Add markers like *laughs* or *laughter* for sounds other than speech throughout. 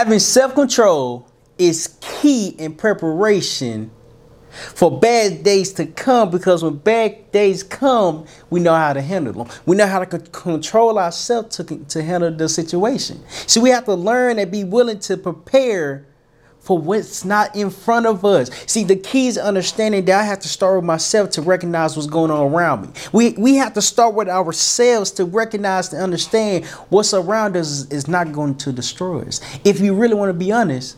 Having self control is key in preparation for bad days to come because when bad days come, we know how to handle them. We know how to control ourselves to, to handle the situation. So we have to learn and be willing to prepare for what's not in front of us. See, the key is understanding that I have to start with myself to recognize what's going on around me. We we have to start with ourselves to recognize to understand what's around us is not going to destroy us. If you really want to be honest,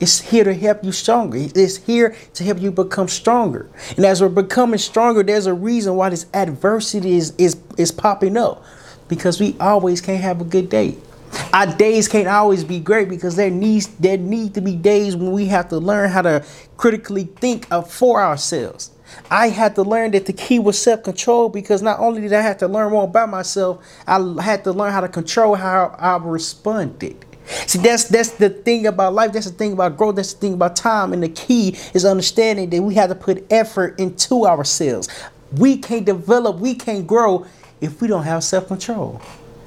it's here to help you stronger. It's here to help you become stronger. And as we're becoming stronger, there's a reason why this adversity is is, is popping up. Because we always can't have a good day. Our days can't always be great because there needs there need to be days when we have to learn how to critically think for ourselves. I had to learn that the key was self-control because not only did I have to learn more about myself, I had to learn how to control how I responded. See, that's that's the thing about life. That's the thing about growth. That's the thing about time. And the key is understanding that we have to put effort into ourselves. We can't develop, we can't grow if we don't have self-control.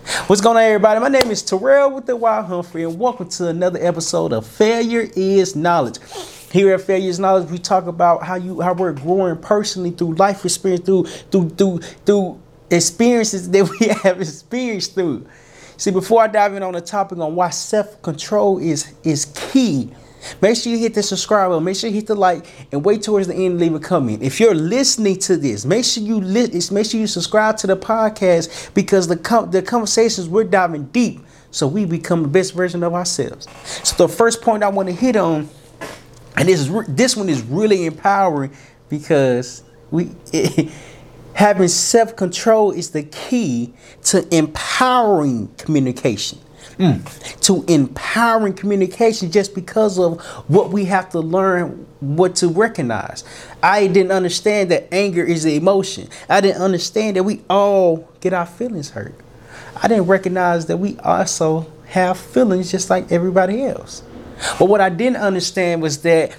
What's going on, everybody? My name is Terryl with the Wild Humphrey, and welcome to another episode of Failure is Knowledge. Here at Failure is Knowledge, we talk about how you how we're growing personally through life experience, through through through through experiences *laughs* that we have experienced through. See, before I dive in on the topic on why self-control is is key, Make sure you hit the subscribe button. Make sure you hit the like and wait towards the end leave a comment. If you're listening to this, make sure you li- make sure you subscribe to the podcast because the com- the conversations we're diving deep so we become the best version of ourselves. So the first point I want to hit on, and this is re- this one is really empowering because we. *laughs* Having self-control is the key to empowering communication. Mm. To empowering communication just because of what we have to learn what to recognize. I didn't understand that anger is an emotion. I didn't understand that we all get our feelings hurt. I didn't recognize that we also have feelings just like everybody else. But what I didn't understand was that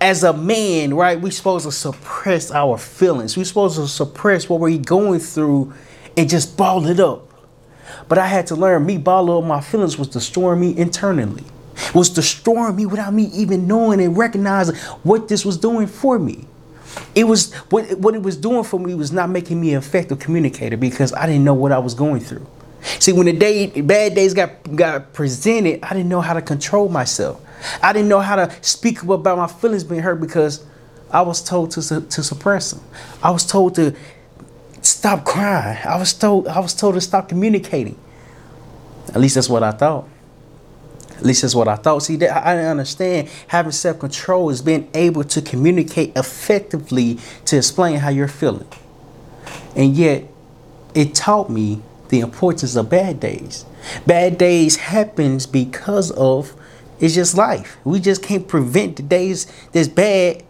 as a man, right, we're supposed to suppress our feelings. We're supposed to suppress what we're going through and just ball it up. But I had to learn me bottling my feelings was destroying me internally. Was destroying me without me even knowing and recognizing what this was doing for me. It was what what it was doing for me was not making me an effective communicator because I didn't know what I was going through. See, when the day bad days got got presented, I didn't know how to control myself. I didn't know how to speak about my feelings being hurt because I was told to to suppress them. I was told to stop crying. I was told I was told to stop communicating. At least that's what I thought. At least that's what I thought. See, I didn't understand having self control is being able to communicate effectively to explain how you're feeling. And yet, it taught me the importance of bad days. Bad days happens because of it's just life. We just can't prevent the days that's bad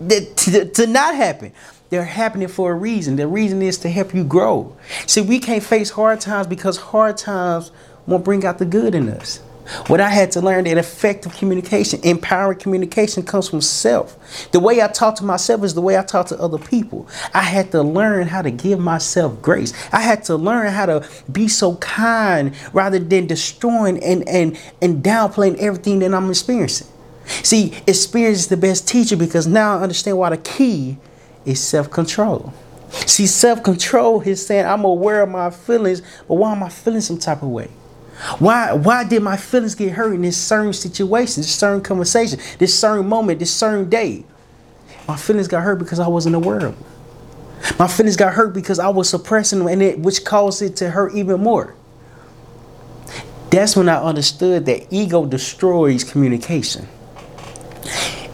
that to, to not happen. They're happening for a reason. The reason is to help you grow. See, we can't face hard times because hard times won't bring out the good in us. What I had to learn that effective communication, empowering communication comes from self. The way I talk to myself is the way I talk to other people. I had to learn how to give myself grace. I had to learn how to be so kind rather than destroying and, and, and downplaying everything that I'm experiencing. See, experience is the best teacher because now I understand why the key is self control. See, self control is saying I'm aware of my feelings, but why am I feeling some type of way? Why why did my feelings get hurt in this certain situation, this certain conversation, this certain moment, this certain day? My feelings got hurt because I wasn't aware of them. My feelings got hurt because I was suppressing them, and it which caused it to hurt even more. That's when I understood that ego destroys communication.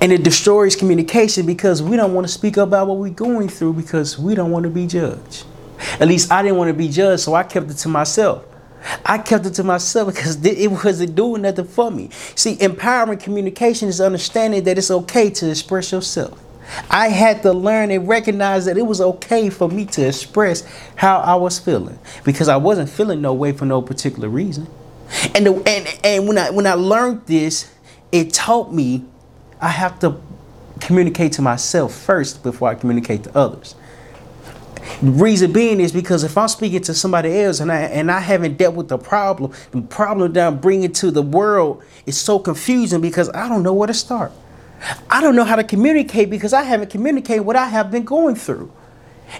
And it destroys communication because we don't want to speak about what we're going through because we don't want to be judged. At least I didn't want to be judged, so I kept it to myself. I kept it to myself because it wasn't doing nothing for me. See, empowering communication is understanding that it's okay to express yourself. I had to learn and recognize that it was okay for me to express how I was feeling because I wasn't feeling no way for no particular reason. And the, and and when I when I learned this, it taught me I have to communicate to myself first before I communicate to others. The reason being is because if I'm speaking to somebody else and I and I haven't dealt with the problem, the problem that I'm bringing to the world is so confusing because I don't know where to start. I don't know how to communicate because I haven't communicated what I have been going through.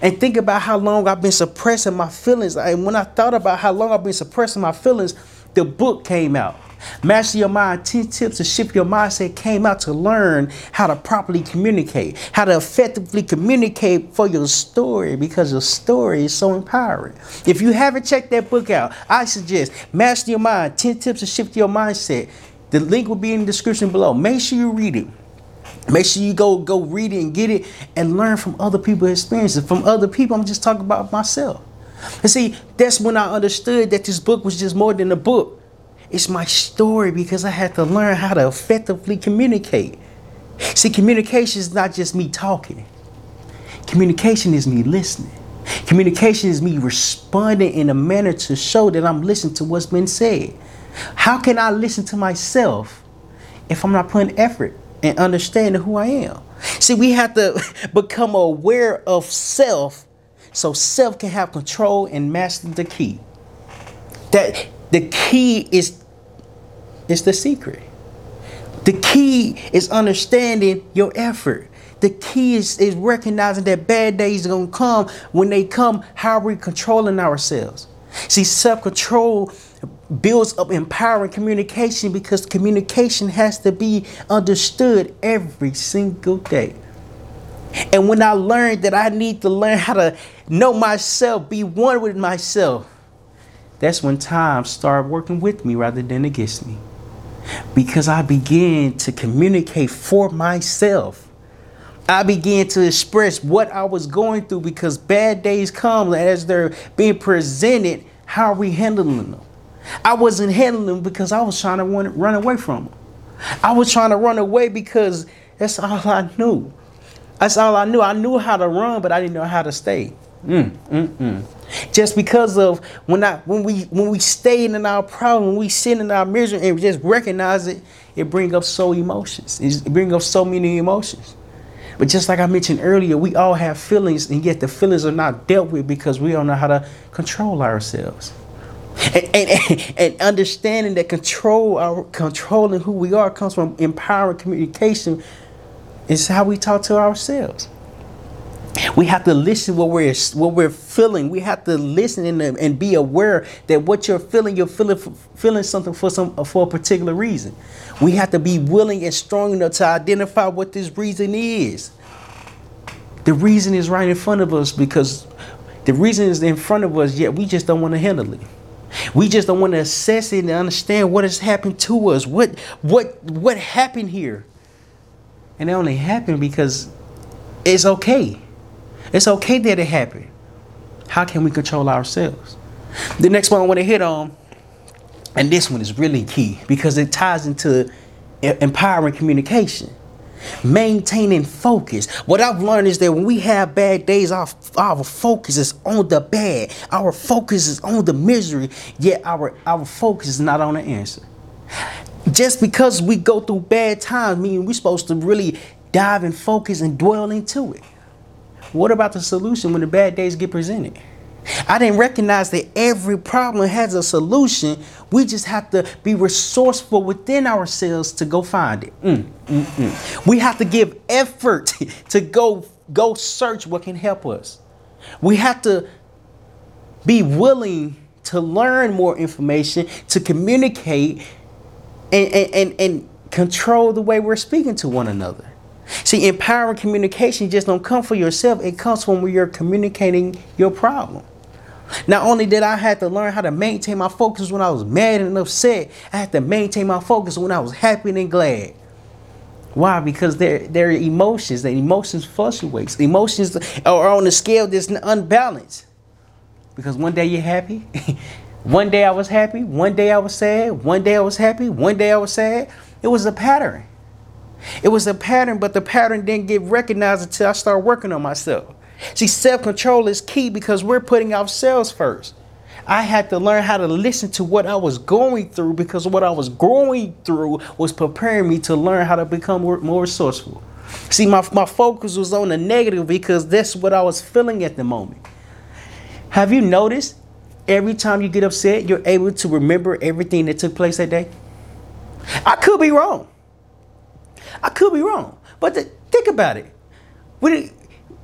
And think about how long I've been suppressing my feelings. And when I thought about how long I've been suppressing my feelings, the book came out. Master Your Mind 10 Tips to Shift Your Mindset came out to learn how to properly communicate, how to effectively communicate for your story because your story is so empowering. If you haven't checked that book out, I suggest Master Your Mind 10 Tips to Shift Your Mindset. The link will be in the description below. Make sure you read it. Make sure you go go read it and get it and learn from other people's experiences. From other people, I'm just talking about myself. And see, that's when I understood that this book was just more than a book. It's my story because I had to learn how to effectively communicate. See, communication is not just me talking. Communication is me listening. Communication is me responding in a manner to show that I'm listening to what's been said. How can I listen to myself if I'm not putting effort and understanding who I am. See, we have to *laughs* become aware of self so self can have control and master the key. That the key is is the secret. The key is understanding your effort. The key is, is recognizing that bad days are gonna come. When they come, how are we controlling ourselves? See, self-control builds up empowering communication because communication has to be understood every single day. And when I learned that I need to learn how to know myself, be one with myself, that's when time started working with me rather than against me. Because I began to communicate for myself. I began to express what I was going through because bad days come as they're being presented. How are we handling them? I wasn't handling them because I was trying to run, away from them. I was trying to run away because that's all I knew. That's all I knew. I knew how to run, but I didn't know how to stay. Mm, mm, mm. Just because of when I when we when we stay in our problem, when we sit in our misery and just recognize it, it brings up so emotions. It brings up so many emotions. But just like I mentioned earlier, we all have feelings, and yet the feelings are not dealt with because we don't know how to control ourselves. And, and, *laughs* and, understanding that control our controlling who we are comes from empowering communication is how we talk to ourselves we have to listen what we're what we're feeling we have to listen and, and be aware that what you're feeling you're feeling feeling something for some for a particular reason we have to be willing and strong enough to identify what this reason is the reason is right in front of us because the reason is in front of us yet we just don't want to handle it we just don't want to assess it and understand what has happened to us. What what what happened here? And it only happened because it's okay. It's okay that it happened. How can we control ourselves? The next one I want to hit on, and this one is really key because it ties into empowering communication maintaining focus. What I've learned is that when we have bad days, our, our focus is on the bad. Our focus is on the misery, yet our, our focus is not on the answer. Just because we go through bad times, mean we're supposed to really dive and focus and dwell into it. What about the solution when the bad days get presented? I didn't recognize that every problem has a solution. We just have to be resourceful within ourselves to go find it. Mm, mm, mm. We have to give effort *laughs* to go go search what can help us. We have to be willing to learn more information, to communicate, and, and, and, and control the way we're speaking to one another. See, empowering communication just don't come for yourself. It comes from when you're communicating your problem. Not only did I have to learn how to maintain my focus when I was mad and upset, I had to maintain my focus when I was happy and glad. Why? Because their their emotions, the emotions fluctuates. Emotions are on a scale that's unbalanced. Because one day you're happy, *laughs* one day I was happy, one day I was sad, one day I was happy, one day I was sad. It was a pattern. It was a pattern, but the pattern didn't get recognized until I started working on myself. See, self control is key because we're putting ourselves first. I had to learn how to listen to what I was going through because what I was going through was preparing me to learn how to become more, resourceful. See, my, my focus was on the negative because that's what I was feeling at the moment. Have you noticed every time you get upset, you're able to remember everything that took place that day? I could be wrong. I could be wrong. But the, think about it. We,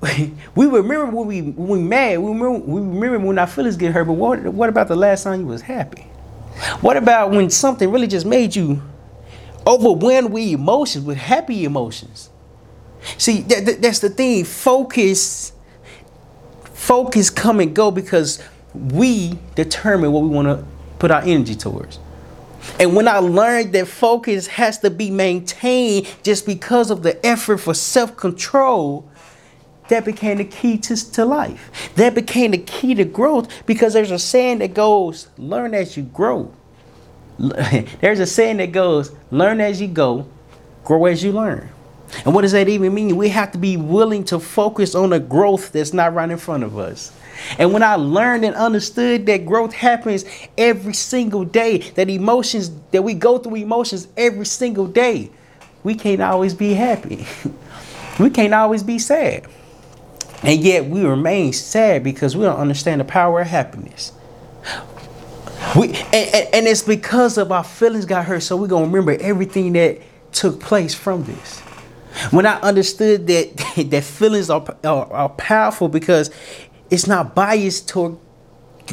*laughs* we remember when we when we mad. We remember, we remember when our feelings get hurt. But what what about the last time you was happy? What about when something really just made you overwhelmed with emotions, with happy emotions? See, that, that, that's the thing. Focus, focus, come and go because we determine what we want to put our energy towards. And when I learned that focus has to be maintained just because of the effort for self control, that became the key to, to life. That became the key to growth because there's a saying that goes, learn as you grow. *laughs* there's a saying that goes, learn as you go, grow as you learn. And what does that even mean? We have to be willing to focus on the growth that's not right in front of us. And when I learned and understood that growth happens every single day, that emotions, that we go through emotions every single day, we can't always be happy. *laughs* we can't always be sad. And yet we remain sad because we don't understand the power of happiness. We and, and, and it's because of our feelings got hurt, so we're gonna remember everything that took place from this. When I understood that *laughs* that feelings are, are, are powerful because it's not biased toward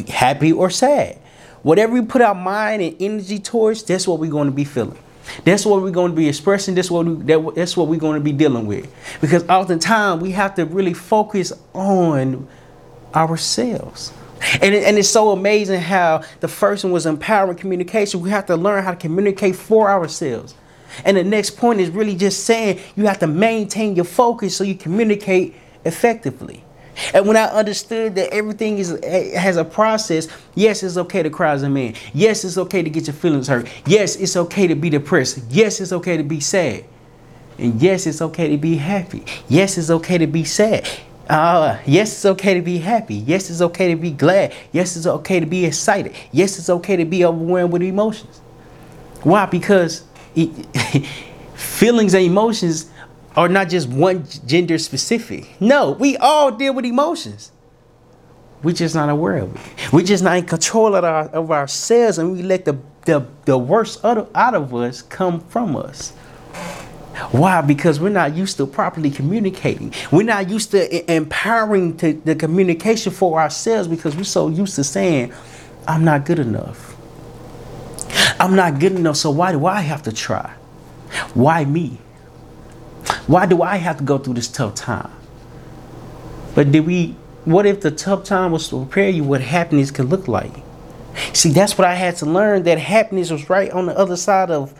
happy or sad. Whatever we put our mind and energy towards, that's what we're going to be feeling. That's what we're going to be expressing. That's what we, that, that's what we're going to be dealing with. Because oftentimes we have to really focus on ourselves. And, and it's so amazing how the first one was empowering communication. We have to learn how to communicate for ourselves. And the next point is really just saying you have to maintain your focus so you communicate effectively. And when I understood that everything is has a process, yes, it's okay to cry as a man. Yes, it's okay to get your feelings hurt. Yes, it's okay to be depressed. Yes, it's okay to be sad. And yes, it's okay to be happy. Yes, it's okay to be sad. Uh, yes, it's okay to be happy. Yes, it's okay to be glad. Yes, it's okay to be excited. Yes, it's okay to be overwhelmed with emotions. Why? Because it, feelings and emotions are not just one gender specific. No, we all deal with emotions. We're just not aware of it. We're just not in control of, our, of ourselves and we let the, the, the worst out of, out of us come from us. Why? Because we're not used to properly communicating. We're not used to empowering to the communication for ourselves because we're so used to saying, I'm not good enough. I'm not good enough, so why do I have to try? Why me? Why do I have to go through this tough time? But did we, what if the tough time was to prepare you what happiness can look like? See, that's what I had to learn that happiness was right on the other side of,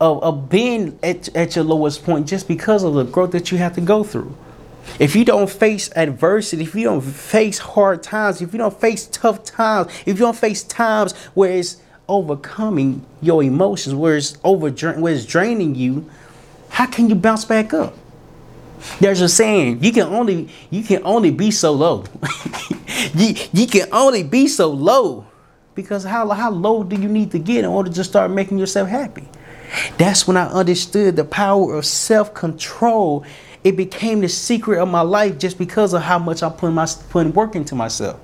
of, of being at, at your lowest point just because of the growth that you have to go through. If you don't face adversity, if you don't face hard times, if you don't face tough times, if you don't face times where it's overcoming your emotions, where it's over, where it's draining you, how can you bounce back up? There's a saying, you can only you can only be so low. *laughs* you, you can only be so low. Because how, how low do you need to get in order to start making yourself happy? That's when I understood the power of self-control. It became the secret of my life just because of how much I'm putting my putting work into myself.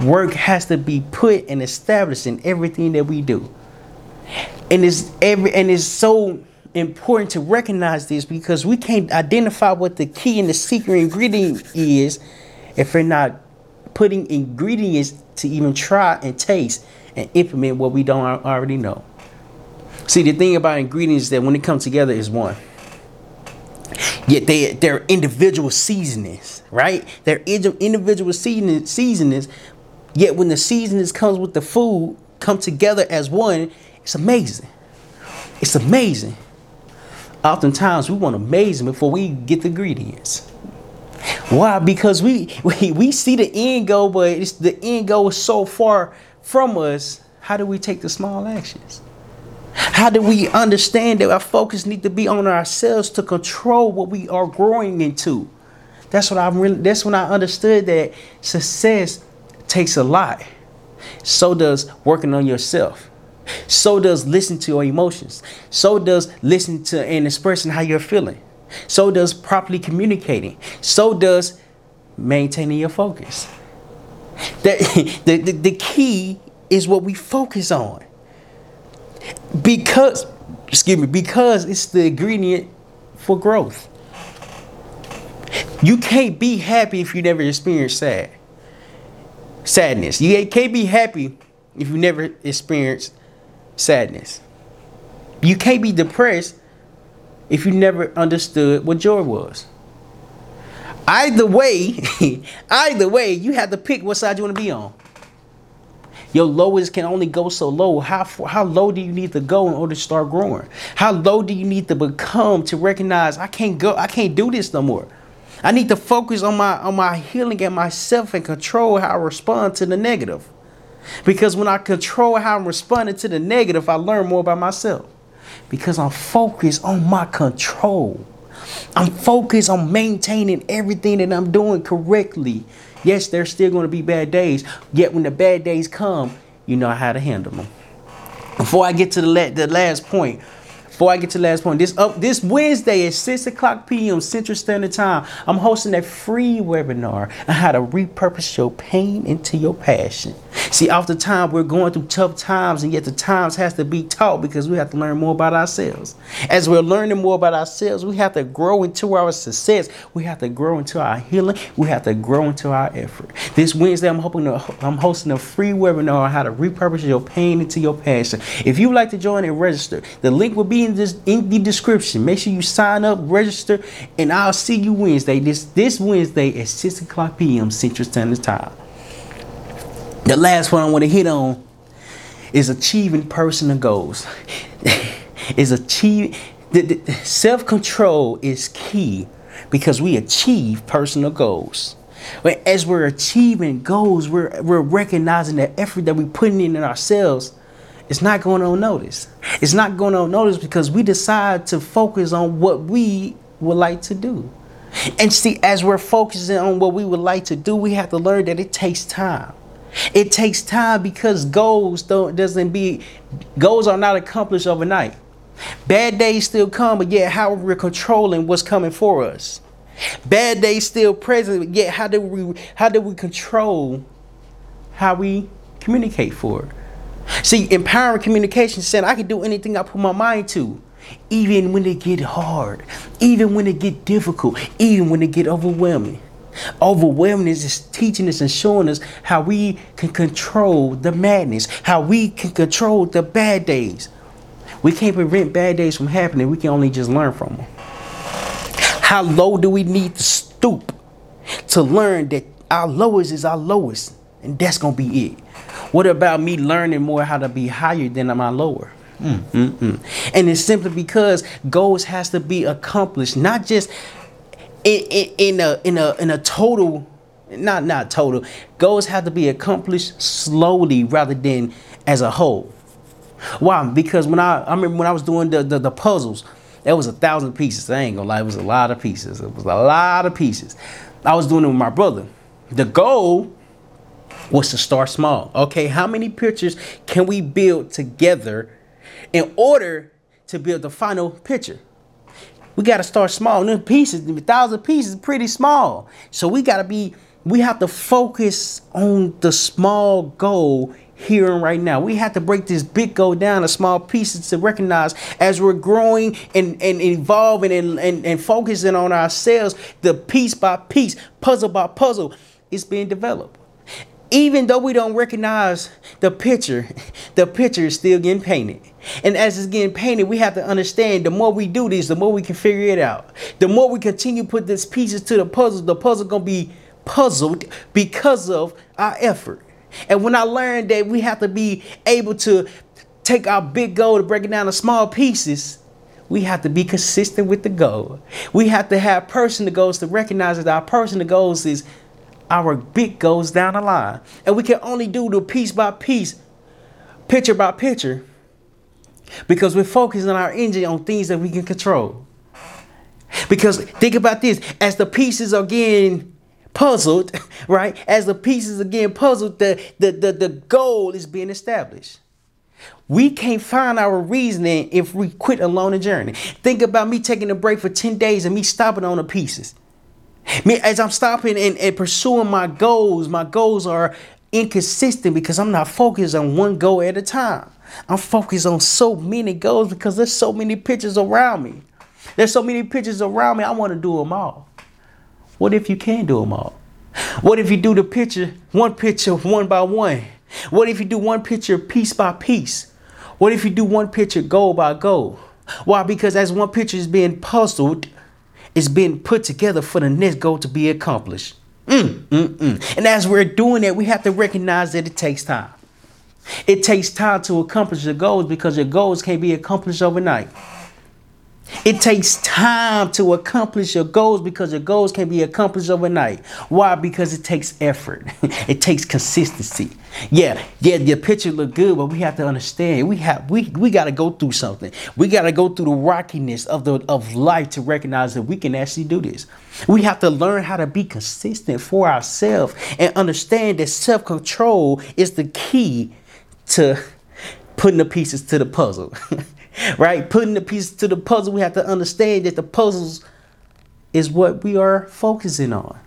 Work has to be put and established in everything that we do. And it's every and it's so important to recognize this because we can't identify what the key and the secret ingredient is if we're not putting ingredients to even try and taste and implement what we don't already know. See, the thing about ingredients that when they come together is one. Yet they they're individual seasonings, right? They're individual seasonings. Yet when the seasonings comes with the food come together as one, it's amazing. It's amazing oftentimes we want amazing before we get the ingredients. Why? Because we, *laughs* we we see the end goal, but it's the end goal is so far from us. How do we take the small actions? How do we understand that our focus need to be on ourselves to control what we are growing into? That's what I'm really that's when I understood that success takes a lot. So does working on yourself. So does listen to your emotions. So does listen to and expressing how you're feeling. So does properly communicating. So does maintaining your focus. The, *laughs* the, the, the key is what we focus on. Because, excuse me, because it's the ingredient for growth. You can't be happy if you never experience sad. Sadness. You can't be happy if you never experience sadness. You can't be depressed if you never understood what joy was. Either way, *laughs* either way, you have to pick what side you want to be on. Your lowest can only go so low. How how low do you need to go in order to start growing? How low do you need to become to recognize I can't go, I can't do this no more. I need to focus on my on my healing and myself and control how I respond to the negative. Because when I control how I'm responding to the negative, I learn more about myself. Because I'm focused on my control. I'm focused on maintaining everything that I'm doing correctly. Yes, there's still going to be bad days. Yet when the bad days come, you know how to handle them. Before I get to the, the last point, before I get to the last point, this up this Wednesday at 6 o'clock p.m. Central Standard Time, I'm hosting a free webinar on how to repurpose your pain into your passion. See, oftentimes we're going through tough times, and yet the times has to be taught because we have to learn more about ourselves. As we're learning more about ourselves, we have to grow into our success. We have to grow into our healing. We have to grow into our effort. This Wednesday, I'm hoping to, I'm hosting a free webinar on how to repurpose your pain into your passion. If you would like to join and register, the link will be in this in the description. Make sure you sign up, register, and I'll see you Wednesday. This this Wednesday at 6 o'clock p.m. Central Standard Time. The last one I want to hit on is achieving personal goals. *laughs* is achieve the, the self-control is key because we achieve personal goals. But as we're achieving goals, we're we're recognizing the effort that we're putting in, in ourselves it's not going unnoticed. It's not going unnoticed because we decide to focus on what we would like to do. And see, as we're focusing on what we would like to do, we have to learn that it takes time. It takes time because goals don't doesn't be goals are not accomplished overnight. Bad days still come, but yet how we're controlling what's coming for us. Bad days still present, but yet how do we how do we control how we communicate for it? See, empowering communication said I can do anything I put my mind to. Even when it get hard, even when it get difficult, even when it get overwhelming. Overwhelming is teaching us and showing us how we can control the madness, how we can control the bad days. We can't prevent bad days from happening. We can only just learn from them. How low do we need to stoop to learn that our lowest is our lowest? And that's going to be it. What about me learning more how to be higher than my lower? Mm. And it's simply because goals has to be accomplished, not just in, in, in a in a in a total, not not total. Goals have to be accomplished slowly rather than as a whole. Why? Because when I I remember when I was doing the the, the puzzles, there was a thousand pieces. I ain't gonna lie, it was a lot of pieces. It was a lot of pieces. I was doing it with my brother. The goal was to start small. Okay, how many pictures can we build together in order to build the final picture? We got to start small. The pieces, a thousand pieces, pretty small. So we got to be, we have to focus on the small goal here and right now. We have to break this big goal down to small pieces to recognize as we're growing and, and evolving and, and, and focusing on ourselves, the piece by piece, puzzle by puzzle, is being developed even though we don't recognize the picture, the picture is still getting painted. And as it's getting painted, we have to understand the more we do this, the more we can figure it out. The more we continue to put these pieces to the puzzle, the puzzle gonna be puzzled because of our effort. And when I learned that we have to be able to take our big goal to break it down to small pieces, we have to be consistent with the goal. We have to have personal goals to recognize that our personal goals is our big goes down the line. And we can only do the piece by piece, picture by picture, because we're focusing our engine on things that we can control. Because think about this as the pieces are getting puzzled, *laughs* right? As the pieces are getting puzzled, the, the, the, the goal is being established. We can't find our reasoning if we quit along the journey. Think about me taking a break for 10 days and me stopping on the pieces. Me as I'm stopping and, and pursuing my goals, my goals are inconsistent because I'm not focused on one goal at a time. I'm focused on so many goals because there's so many pictures around me. There's so many pictures around me. I want to do them all. What if you can't do them all? What if you do the picture, one picture, one by one? What if you do one picture piece by piece? What if you do one picture goal by goal? Why? Because as one picture is being puzzled, it's being put together for the next goal to be accomplished. Mm, mm, mm. And as we're doing that, we have to recognize that it takes time. It takes time to accomplish your goals because your goals can't be accomplished overnight. It takes time to accomplish your goals because your goals can be accomplished overnight. Why? Because it takes effort. *laughs* it takes consistency. Yeah, yeah, your picture look good, but we have to understand we have we we gotta go through something. We gotta go through the rockiness of the of life to recognize that we can actually do this. We have to learn how to be consistent for ourselves and understand that self-control is the key to putting the pieces to the puzzle. *laughs* right? Putting the pieces to the puzzle, we have to understand that the puzzles is what we are focusing on.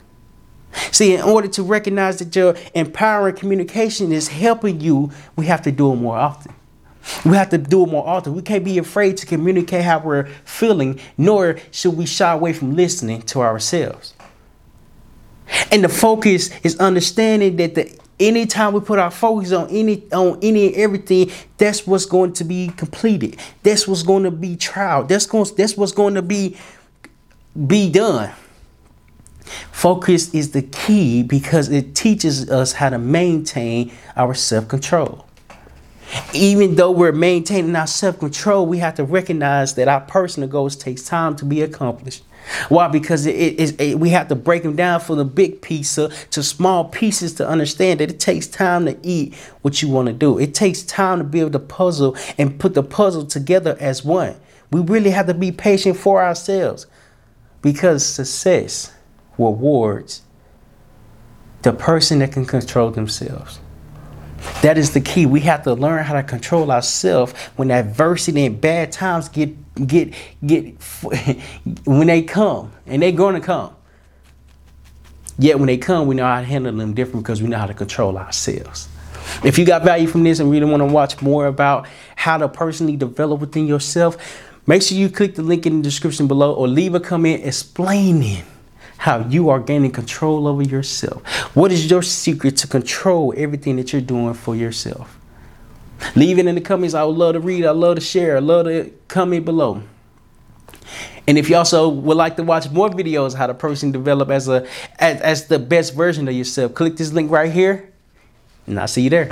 See, in order to recognize that your empowering communication is helping you, we have to do it more often. We have to do it more often. We can't be afraid to communicate how we're feeling, nor should we shy away from listening to ourselves. And the focus is understanding that the anytime we put our focus on any on any and everything, that's what's going to be completed. That's what's going to be trial. That's going that's what's going to be be done. Focus is the key because it teaches us how to maintain our self-control. Even though we're maintaining our self-control, we have to recognize that our personal goals takes time to be accomplished. Why? Because it, it, it, we have to break them down from the big to, to small pieces to understand that it takes time to eat what you want to do. It takes time to build the puzzle and put the puzzle together as one. We really have to be patient for ourselves because success rewards the person that can control themselves. That is the key. We have to learn how to control ourselves when adversity and bad times get get get *laughs* when they come, and they're going to come. Yet when they come, we know how to handle them different because we know how to control ourselves. If you got value from this and really want to watch more about how to personally develop within yourself, make sure you click the link in the description below or leave a comment explaining how you are gaining control over yourself. What is your secret to control everything that you're doing for yourself? Leave it in the comments. I would love to read. I love to share. I love to comment below. And if you also would like to watch more videos how to personally develop as a as, as the best version of yourself, click this link right here, and I'll see you there.